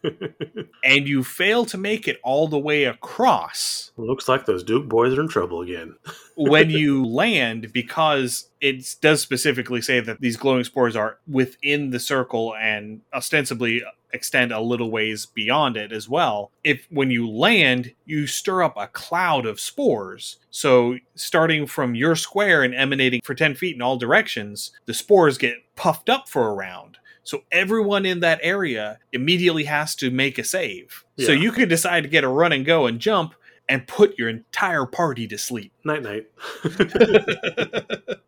and you fail to make it all the way across. Looks like those Duke boys are in trouble again. when you land, because it does specifically say that these glowing spores are within the circle and ostensibly extend a little ways beyond it as well. If when you land, you stir up a cloud of spores. So starting from your square and emanating for 10 feet in all directions, the spores get puffed up for a round. So everyone in that area immediately has to make a save. So you could decide to get a run and go and jump and put your entire party to sleep. Night night.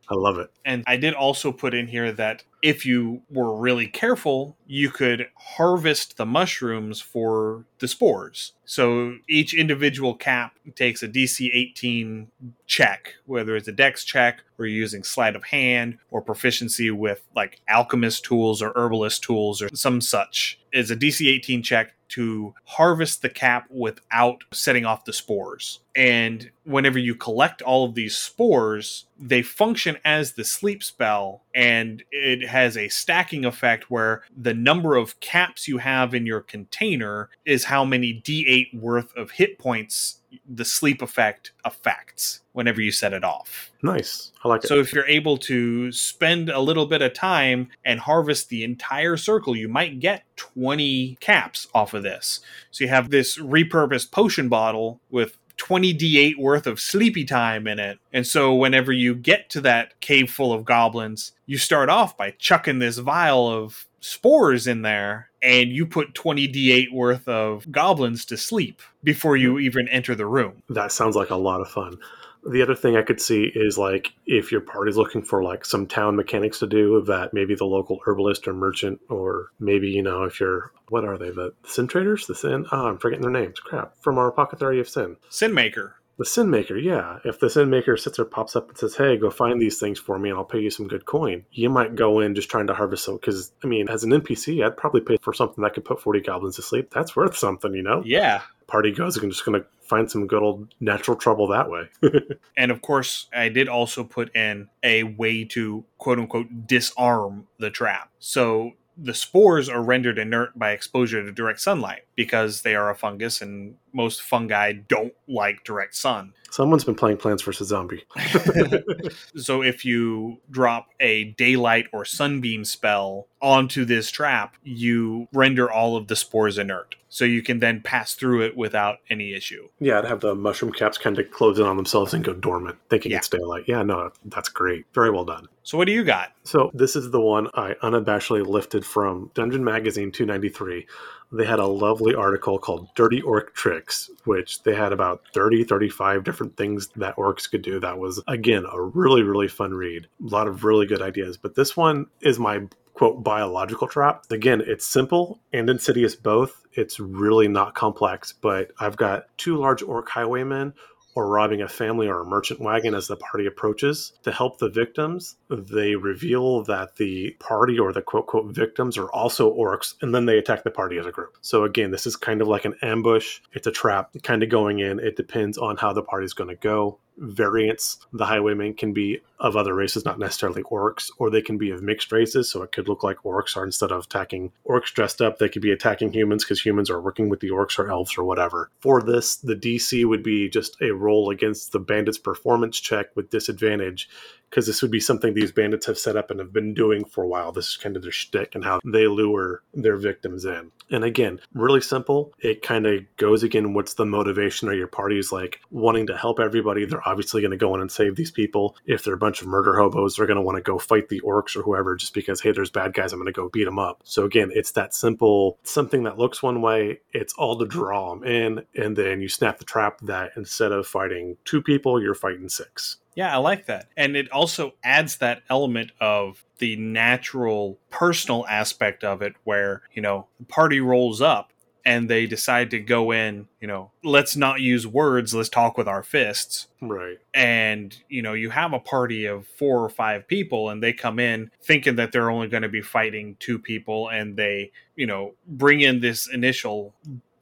I love it. And I did also put in here that if you were really careful, you could harvest the mushrooms for the spores. So each individual cap takes a DC 18 check, whether it's a dex check or you're using sleight of hand or proficiency with like alchemist tools or herbalist tools or some such. Is a DC 18 check to harvest the cap without setting off the spores. And whenever you collect all of these spores, they function as the sleep spell, and it has a stacking effect where the number of caps you have in your container is how many d8 worth of hit points the sleep effect affects whenever you set it off. Nice. I like it. So if you're able to spend a little bit of time and harvest the entire circle, you might get 20 caps off of this. So you have this repurposed potion bottle with 20 d8 worth of sleepy time in it. And so whenever you get to that cave full of goblins, you start off by chucking this vial of spores in there and you put 20 d8 worth of goblins to sleep before you mm. even enter the room. that sounds like a lot of fun. The other thing I could see is like if your party's looking for like some town mechanics to do, that maybe the local herbalist or merchant, or maybe you know if you're what are they the sin traders, the sin? Ah, I'm forgetting their names. Crap, from our apothecary of sin, Sin Maker. the sin maker. Yeah, if the sin maker sits there, pops up and says, "Hey, go find these things for me, and I'll pay you some good coin," you might go in just trying to harvest some. Because I mean, as an NPC, I'd probably pay for something that could put forty goblins to sleep. That's worth something, you know. Yeah. Party goes, I'm just going to find some good old natural trouble that way. And of course, I did also put in a way to quote unquote disarm the trap. So the spores are rendered inert by exposure to direct sunlight because they are a fungus and most fungi don't like direct sun. Someone's been playing Plants vs. Zombie. So if you drop a daylight or sunbeam spell onto this trap, you render all of the spores inert. So you can then pass through it without any issue. Yeah, I'd have the mushroom caps kind of close in on themselves and go dormant, thinking Yeah. it's daylight. Yeah, no, that's great. Very well done. So what do you got? So this is the one I unabashedly lifted from Dungeon Magazine 293. They had a lovely article called Dirty Orc Tricks, which they had about 30, 35 different things that orcs could do. That was, again, a really, really fun read. A lot of really good ideas. But this one is my quote biological trap. Again, it's simple and insidious both. It's really not complex, but I've got two large orc highwaymen or robbing a family or a merchant wagon as the party approaches. To help the victims, they reveal that the party or the quote quote victims are also orcs, and then they attack the party as a group. So, again, this is kind of like an ambush. It's a trap kind of going in. It depends on how the party's going to go. Variants, the highwaymen can be of other races, not necessarily orcs, or they can be of mixed races. So it could look like orcs are instead of attacking orcs dressed up, they could be attacking humans because humans are working with the orcs or elves or whatever. For this, the DC would be just a roll against the bandit's performance check with disadvantage because this would be something these bandits have set up and have been doing for a while. This is kind of their shtick and how they lure their victims in. And again, really simple. It kind of goes again. What's the motivation? Or your party's like wanting to help everybody. They're obviously going to go in and save these people. If they're a bunch of murder hobos, they're going to want to go fight the orcs or whoever just because hey, there's bad guys. I'm going to go beat them up. So again, it's that simple something that looks one way. It's all to draw them in, and then you snap the trap that instead of fighting two people, you're fighting six. Yeah, I like that. And it also adds that element of the natural personal aspect of it where, you know, the party rolls up and they decide to go in, you know, let's not use words, let's talk with our fists. Right. And, you know, you have a party of four or five people and they come in thinking that they're only going to be fighting two people and they, you know, bring in this initial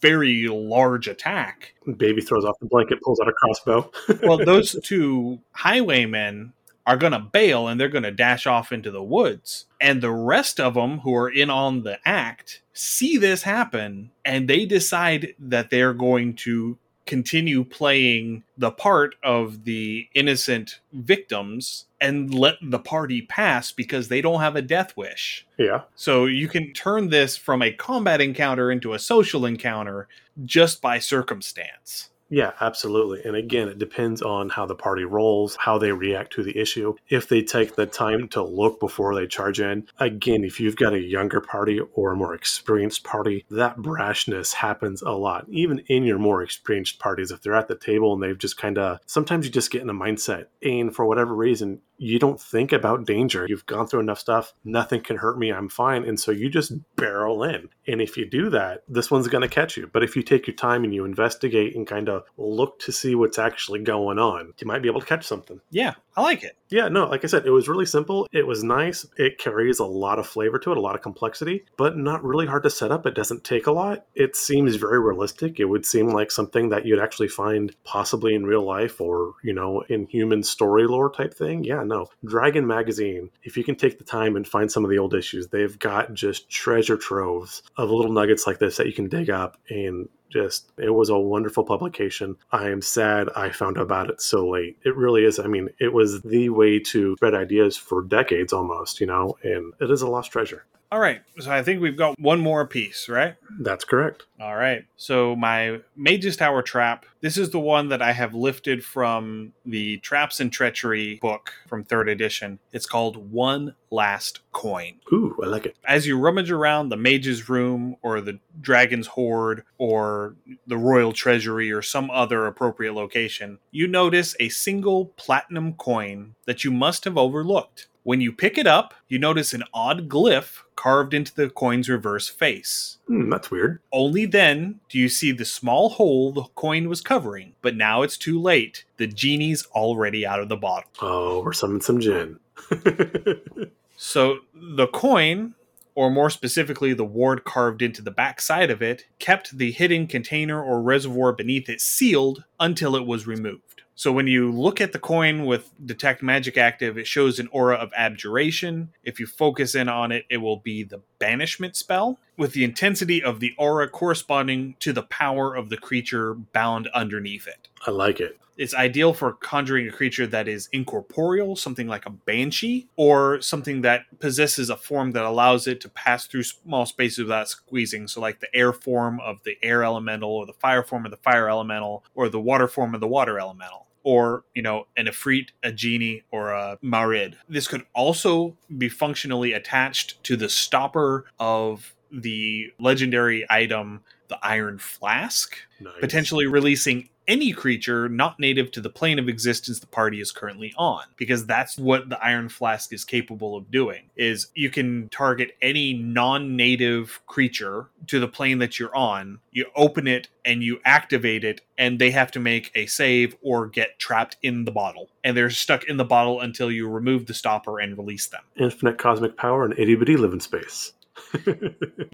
very large attack. Baby throws off the blanket, pulls out a crossbow. well, those two highwaymen are going to bail and they're going to dash off into the woods. And the rest of them who are in on the act see this happen and they decide that they're going to continue playing the part of the innocent victims and let the party pass because they don't have a death wish. Yeah. So you can turn this from a combat encounter into a social encounter just by circumstance. Yeah, absolutely. And again, it depends on how the party rolls, how they react to the issue. If they take the time to look before they charge in, again, if you've got a younger party or a more experienced party, that brashness happens a lot. Even in your more experienced parties, if they're at the table and they've just kind of, sometimes you just get in a mindset. And for whatever reason, you don't think about danger. You've gone through enough stuff. Nothing can hurt me. I'm fine. And so you just barrel in. And if you do that, this one's going to catch you. But if you take your time and you investigate and kind of look to see what's actually going on, you might be able to catch something. Yeah, I like it. Yeah, no, like I said, it was really simple. It was nice. It carries a lot of flavor to it, a lot of complexity, but not really hard to set up. It doesn't take a lot. It seems very realistic. It would seem like something that you'd actually find possibly in real life or, you know, in human story lore type thing. Yeah, no. Dragon Magazine, if you can take the time and find some of the old issues, they've got just treasure troves of little nuggets like this that you can dig up and just it was a wonderful publication. I am sad I found out about it so late. It really is. I mean, it was the way to spread ideas for decades almost, you know, and it is a lost treasure. All right. So I think we've got one more piece, right? That's correct. All right. So my Mage's Tower trap, this is the one that I have lifted from the Traps and Treachery book from third edition. It's called One Last Coin. Ooh, I like it. As you rummage around the Mage's Room or the Dragon's Hoard or the Royal Treasury or some other appropriate location, you notice a single platinum coin that you must have overlooked. When you pick it up, you notice an odd glyph carved into the coin's reverse face. Hmm, that's weird. Only then do you see the small hole the coin was covering, but now it's too late. The genie's already out of the bottle. Oh, we're summoning some gin. so the coin, or more specifically the ward carved into the backside of it, kept the hidden container or reservoir beneath it sealed until it was removed. So when you look at the coin with detect magic active, it shows an aura of abjuration. If you focus in on it, it will be the banishment spell, with the intensity of the aura corresponding to the power of the creature bound underneath it. I like it. It's ideal for conjuring a creature that is incorporeal, something like a banshee, or something that possesses a form that allows it to pass through small spaces without squeezing. So, like the air form of the air elemental, or the fire form of the fire elemental, or the water form of the water elemental or you know an Efreet, a genie, or a Marid. This could also be functionally attached to the stopper of the legendary item, the Iron Flask, nice. potentially releasing any creature not native to the plane of existence the party is currently on because that's what the iron flask is capable of doing is you can target any non-native creature to the plane that you're on you open it and you activate it and they have to make a save or get trapped in the bottle. And they're stuck in the bottle until you remove the stopper and release them. Infinite cosmic power and itty bitty living space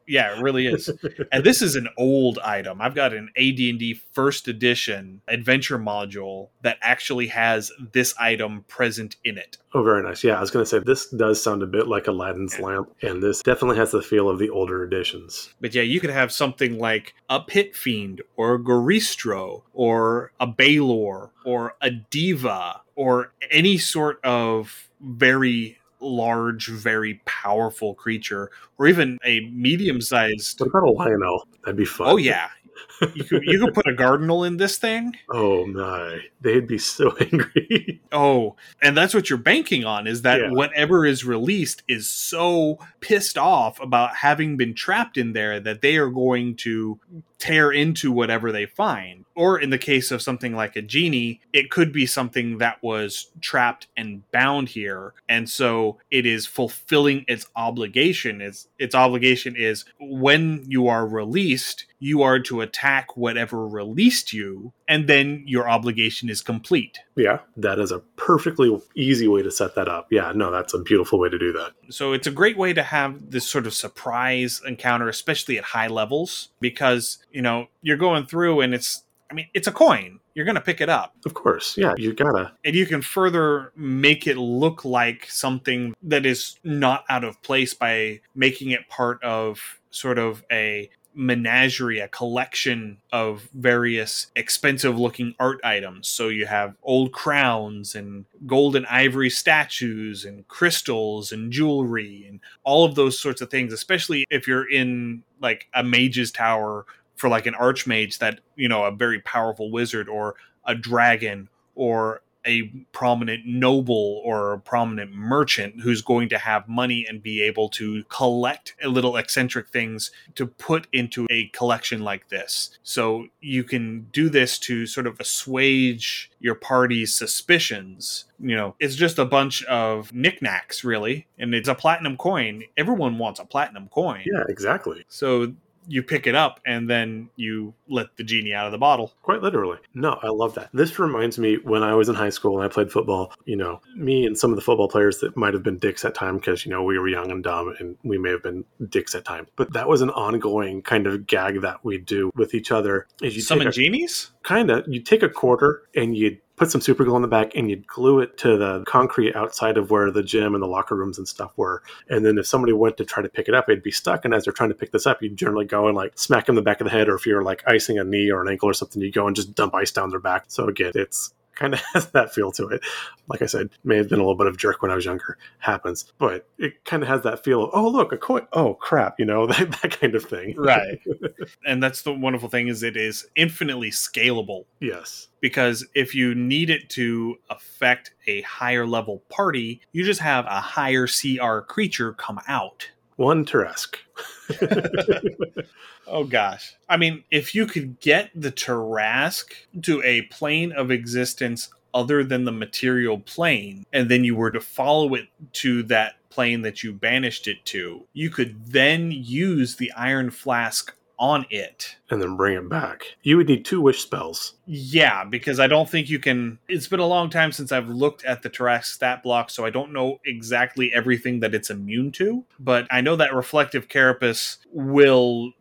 yeah, it really is. And this is an old item. I've got an AD&D first edition adventure module that actually has this item present in it. Oh, very nice. Yeah, I was going to say this does sound a bit like Aladdin's lamp, and this definitely has the feel of the older editions. But yeah, you could have something like a pit fiend or a Goristro or a Balor or a deva or any sort of very large, very powerful creature, or even a medium sized. What about a Leonal? That'd be fun. Oh yeah, you could you could put a Guardinal in this thing. Oh my, they'd be so angry. oh, and that's what you're banking on is that yeah. whatever is released is so pissed off about having been trapped in there that they are going to tear into whatever they find. Or in the case of something like a genie, it could be something that was trapped and bound here. And so it is fulfilling its obligation. Its, its obligation is when you are released, you are to attack whatever released you, and then your obligation is complete. Yeah, that is a perfectly easy way to set that up. Yeah, no, that's a beautiful way to do that. So it's a great way to have this sort of surprise encounter, especially at high levels, because, you know, you're going through and it's, I mean, it's a coin. You're going to pick it up. Of course. Yeah, you gotta. And you can further make it look like something that is not out of place by making it part of sort of a menagerie, a collection of various expensive looking art items. So you have old crowns and gold and ivory statues and crystals and jewelry and all of those sorts of things, especially if you're in like a mage's tower for like an archmage that, you know, a very powerful wizard or a dragon or a prominent noble or a prominent merchant who's going to have money and be able to collect a little eccentric things to put into a collection like this. So you can do this to sort of assuage your party's suspicions. You know, it's just a bunch of knickknacks, really, and it's a platinum coin. Everyone wants a platinum coin. Yeah, exactly. So you pick it up and then you let the genie out of the bottle. Quite literally. No, I love that. This reminds me when I was in high school and I played football, you know, me and some of the football players that might have been dicks at time because, you know, we were young and dumb and we may have been dicks at time. But that was an ongoing kind of gag that we do with each other. Is you Summon genies? Kind of. You take a quarter and you put some super glue on the back and you'd glue it to the concrete outside of where the gym and the locker rooms and stuff were. And then if somebody went to try to pick it up, it'd be stuck. And as they're trying to pick this up, you'd generally go and like smack them in the back of the head, or if you're like icing a knee or an ankle or something, you go and just dump ice down their back. So again, it's kind of has that feel to it. Like I said, may have been a little bit of jerk when I was younger. Happens, but it kind of has that feel of oh look a coin. Oh crap, you know that that kind of thing. Right. and that's the wonderful thing is it is infinitely scalable. Yes. Because if you need it to affect a higher level party, you just have a higher CR creature come out. One Tarrasque. oh gosh. I mean, if you could get the Tarrasque to a plane of existence other than the material plane, and then you were to follow it to that plane that you banished it to, you could then use the Iron Flask on it and then bring it back. You would need two wish spells. Yeah, because I don't think you can. It's been a long time since I've looked at the Tarrasque stat block, so I don't know exactly everything that it's immune to. But I know that Reflective Carapace will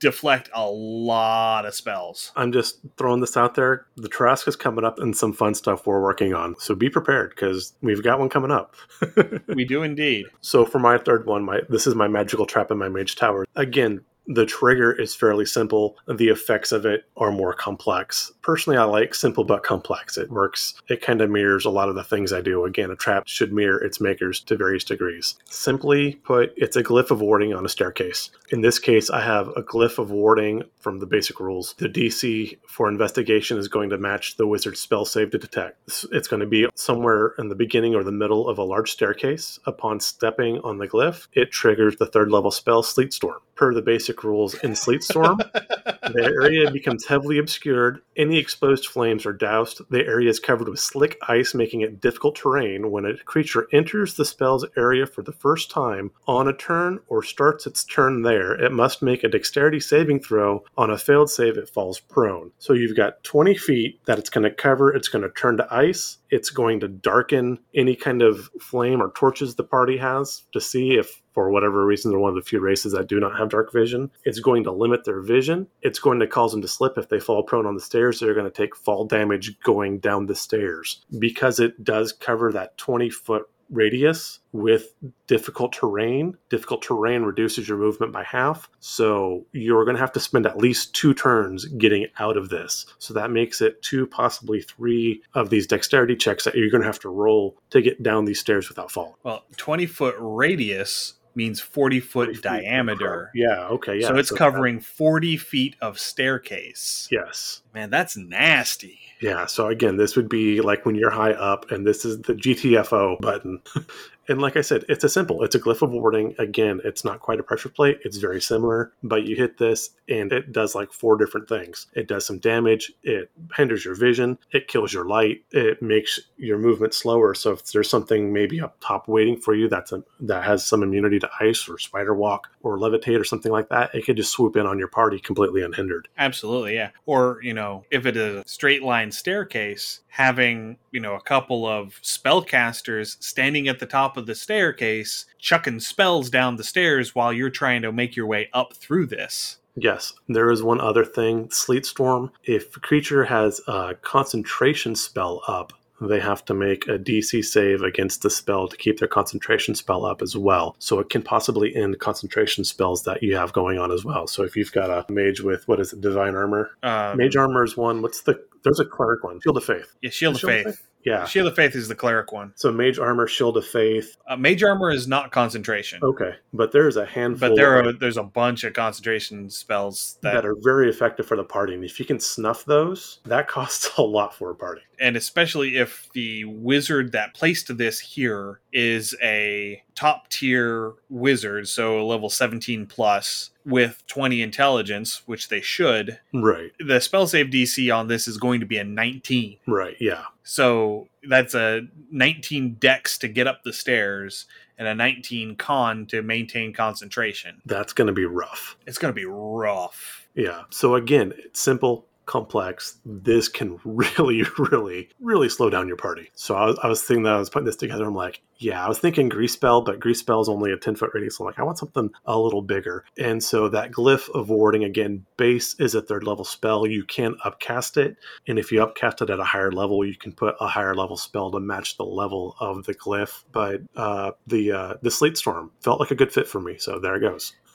deflect a lot of spells. I'm just throwing this out there. The Tarrasque is coming up and some fun stuff we're working on. So be prepared because we've got one coming up. we do indeed. So for my third one, my this is my magical trap in my mage tower. Again, the trigger is fairly simple. The effects of it are more complex. Personally, I like simple but complex. It works, it kind of mirrors a lot of the things I do. Again, a trap should mirror its makers to various degrees. Simply put, it's a glyph of warding on a staircase. In this case, I have a glyph of warding from the basic rules. The DC for investigation is going to match the wizard's spell save to detect. It's going to be somewhere in the beginning or the middle of a large staircase. Upon stepping on the glyph, it triggers the third level spell Sleet Storm. Per the basic rules in Sleet Storm, the area becomes heavily obscured. Any exposed flames are doused. The area is covered with slick ice, making it difficult terrain. When a creature enters the spell's area for the first time on a turn or starts its turn there, it must make a dexterity saving throw. On a failed save, it falls prone. So you've got 20 feet that it's going to cover. It's going to turn to ice. It's going to darken any kind of flame or torches the party has to see if for whatever reason, they're one of the few races that do not have dark vision. It's going to limit their vision. It's going to cause them to slip. If they fall prone on the stairs, they're going to take fall damage going down the stairs. Because it does cover that 20 foot radius with difficult terrain. Difficult terrain reduces your movement by half. So you're going to have to spend at least two turns getting out of this. So that makes it two, possibly three of these dexterity checks that you're going to have to roll to get down these stairs without falling. Well, 20 foot radius means 40 foot 40 diameter. Yeah, okay, yeah. So it's so covering that. 40 feet of staircase. Yes. Man, that's nasty. Yeah, so again, this would be like when you're high up and this is the GTFO button. And like I said, it's a simple. It's a glyph of warding. Again, it's not quite a pressure plate. It's very similar, but you hit this and it does like four different things. It does some damage. It hinders your vision. It kills your light. It makes your movement slower. So if there's something maybe up top waiting for you that's a, that has some immunity to ice or spider walk or levitate or something like that, it could just swoop in on your party completely unhindered. Absolutely, yeah. Or, you know, if it is a straight line staircase, having, you know, a couple of spellcasters standing at the top of the staircase, chucking spells down the stairs while you're trying to make your way up through this. Yes, there is one other thing. Sleet Storm, if a creature has a concentration spell up, they have to make a DC save against the spell to keep their concentration spell up as well. So it can possibly end concentration spells that you have going on as well. So if you've got a mage with what is it, divine armor? Um, Mage armor is one. What's the? There's a cleric one. Shield of faith. Yeah, Shield of Shield of Faith. Yeah. Shield of Faith is the cleric one. So mage armor, shield of faith. Uh, Mage armor is not concentration, Okay, but there's a handful. but there are there's a bunch of concentration spells that, that are very effective for the party, and if you can snuff those, that costs a lot for a party. And especially if the wizard that placed this here is a top tier wizard, so a level 17 plus with 20 intelligence, which they should, Right. the spell save DC on this is going to be a 19. Right. Yeah. So that's a 19 dex to get up the stairs and a 19 con to maintain concentration. That's going to be rough. It's going to be rough. Yeah. So again, it's simple, complex. This can really, really, really slow down your party. So I was, I was thinking that I was putting this together. I'm like, yeah, I was thinking grease spell, but grease spell is only a 10 foot radius. So I'm like, I want something a little bigger. And so that glyph of warding again, base is a third level spell. You can upcast it. And if you upcast it at a higher level, you can put a higher level spell to match the level of the glyph. But uh, the uh, the sleet storm felt like a good fit for me. So there it goes.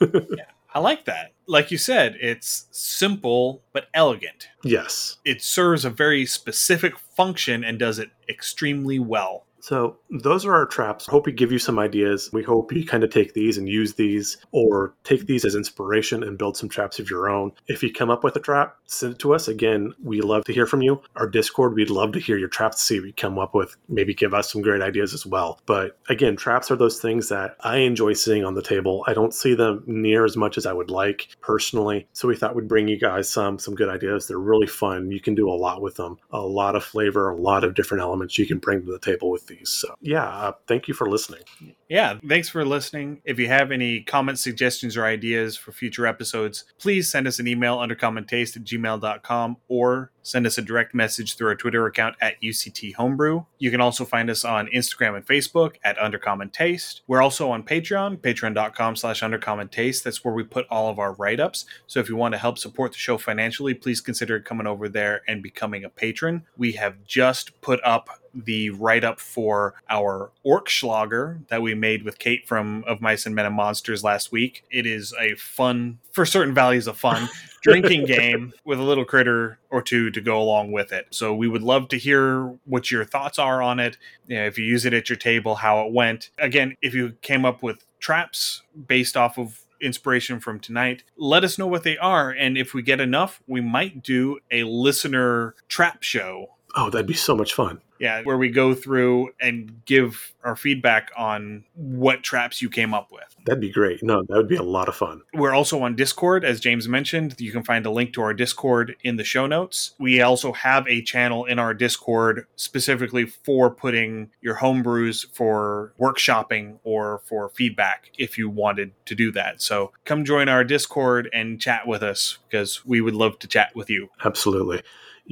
I like that. Like you said, it's simple but elegant. yes. It serves a very specific function and does it extremely well. So those are our traps. Hope we give you some ideas. We hope you kind of take these and use these or take these as inspiration and build some traps of your own. If you come up with a trap, send it to us. Again, we love to hear from you. Our Discord, we'd love to hear your traps see what you come up with. Maybe give us some great ideas as well. But again, traps are those things that I enjoy seeing on the table. I don't see them near as much as I would like personally. So we thought we'd bring you guys some some good ideas. They're really fun. You can do a lot with them. A lot of flavor, a lot of different elements you can bring to the table with these. So yeah, uh, thank you for listening. Yeah, thanks for listening. If you have any comments, suggestions, or ideas for future episodes, please send us an email under undercommontaste at gmail.com or send us a direct message through our Twitter account at UCT Homebrew. You can also find us on Instagram and Facebook at Undercommon Taste. We're also on Patreon, patreon.com slash undercommon taste. That's where we put all of our write-ups. So if you want to help support the show financially, please consider coming over there and becoming a patron. We have just put up the write up for our Orc Schlager that we made with Kate from Of Mice and Men and Monsters last week. It is a fun, for certain values of fun, drinking game with a little critter or two to go along with it. So we would love to hear what your thoughts are on it. You know, if you use it at your table, how it went. Again, if you came up with traps based off of inspiration from tonight, let us know what they are. And if we get enough, we might do a listener trap show Oh, that'd be so much fun. yeah, where we go through and give our feedback on what traps you came up with. That'd be great. No, that would be a lot of fun. We're also on Discord, as James mentioned. You can find a link to our Discord in the show notes. We also have a channel in our Discord specifically for putting your homebrews for workshopping or for feedback if you wanted to do that. So come join our Discord and chat with us because we would love to chat with you. Absolutely.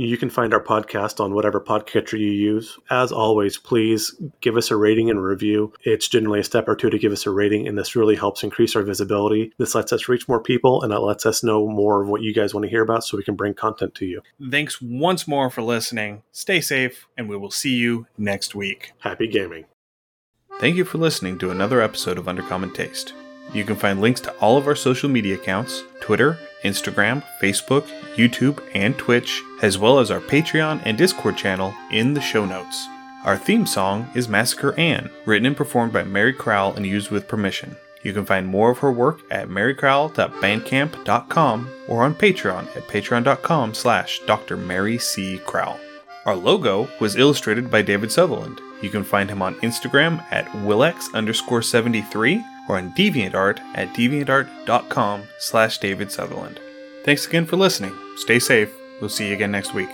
You can find our podcast on whatever podcatcher you use. As always, please give us a rating and review. It's generally a step or two to give us a rating, and this really helps increase our visibility. This lets us reach more people, and it lets us know more of what you guys want to hear about so we can bring content to you. Thanks once more for listening. Stay safe, and we will see you next week. Happy gaming. Thank you for listening to another episode of Undercommon Taste. You can find links to all of our social media accounts Twitter, Instagram, Facebook, YouTube, and Twitch, as well as our Patreon and Discord channel in the show notes. Our theme song is Massacre Anne, written and performed by Mary Crowell and used with permission. You can find more of her work at marycrowell.bandcamp.com or on Patreon at patreon.com slash Dr. Mary C. Crowell. Our logo was illustrated by David Sutherland. You can find him on Instagram at willex underscore 73 or on DeviantArt at deviantart.com slash David Sutherland. Thanks again for listening. Stay safe. We'll see you again next week.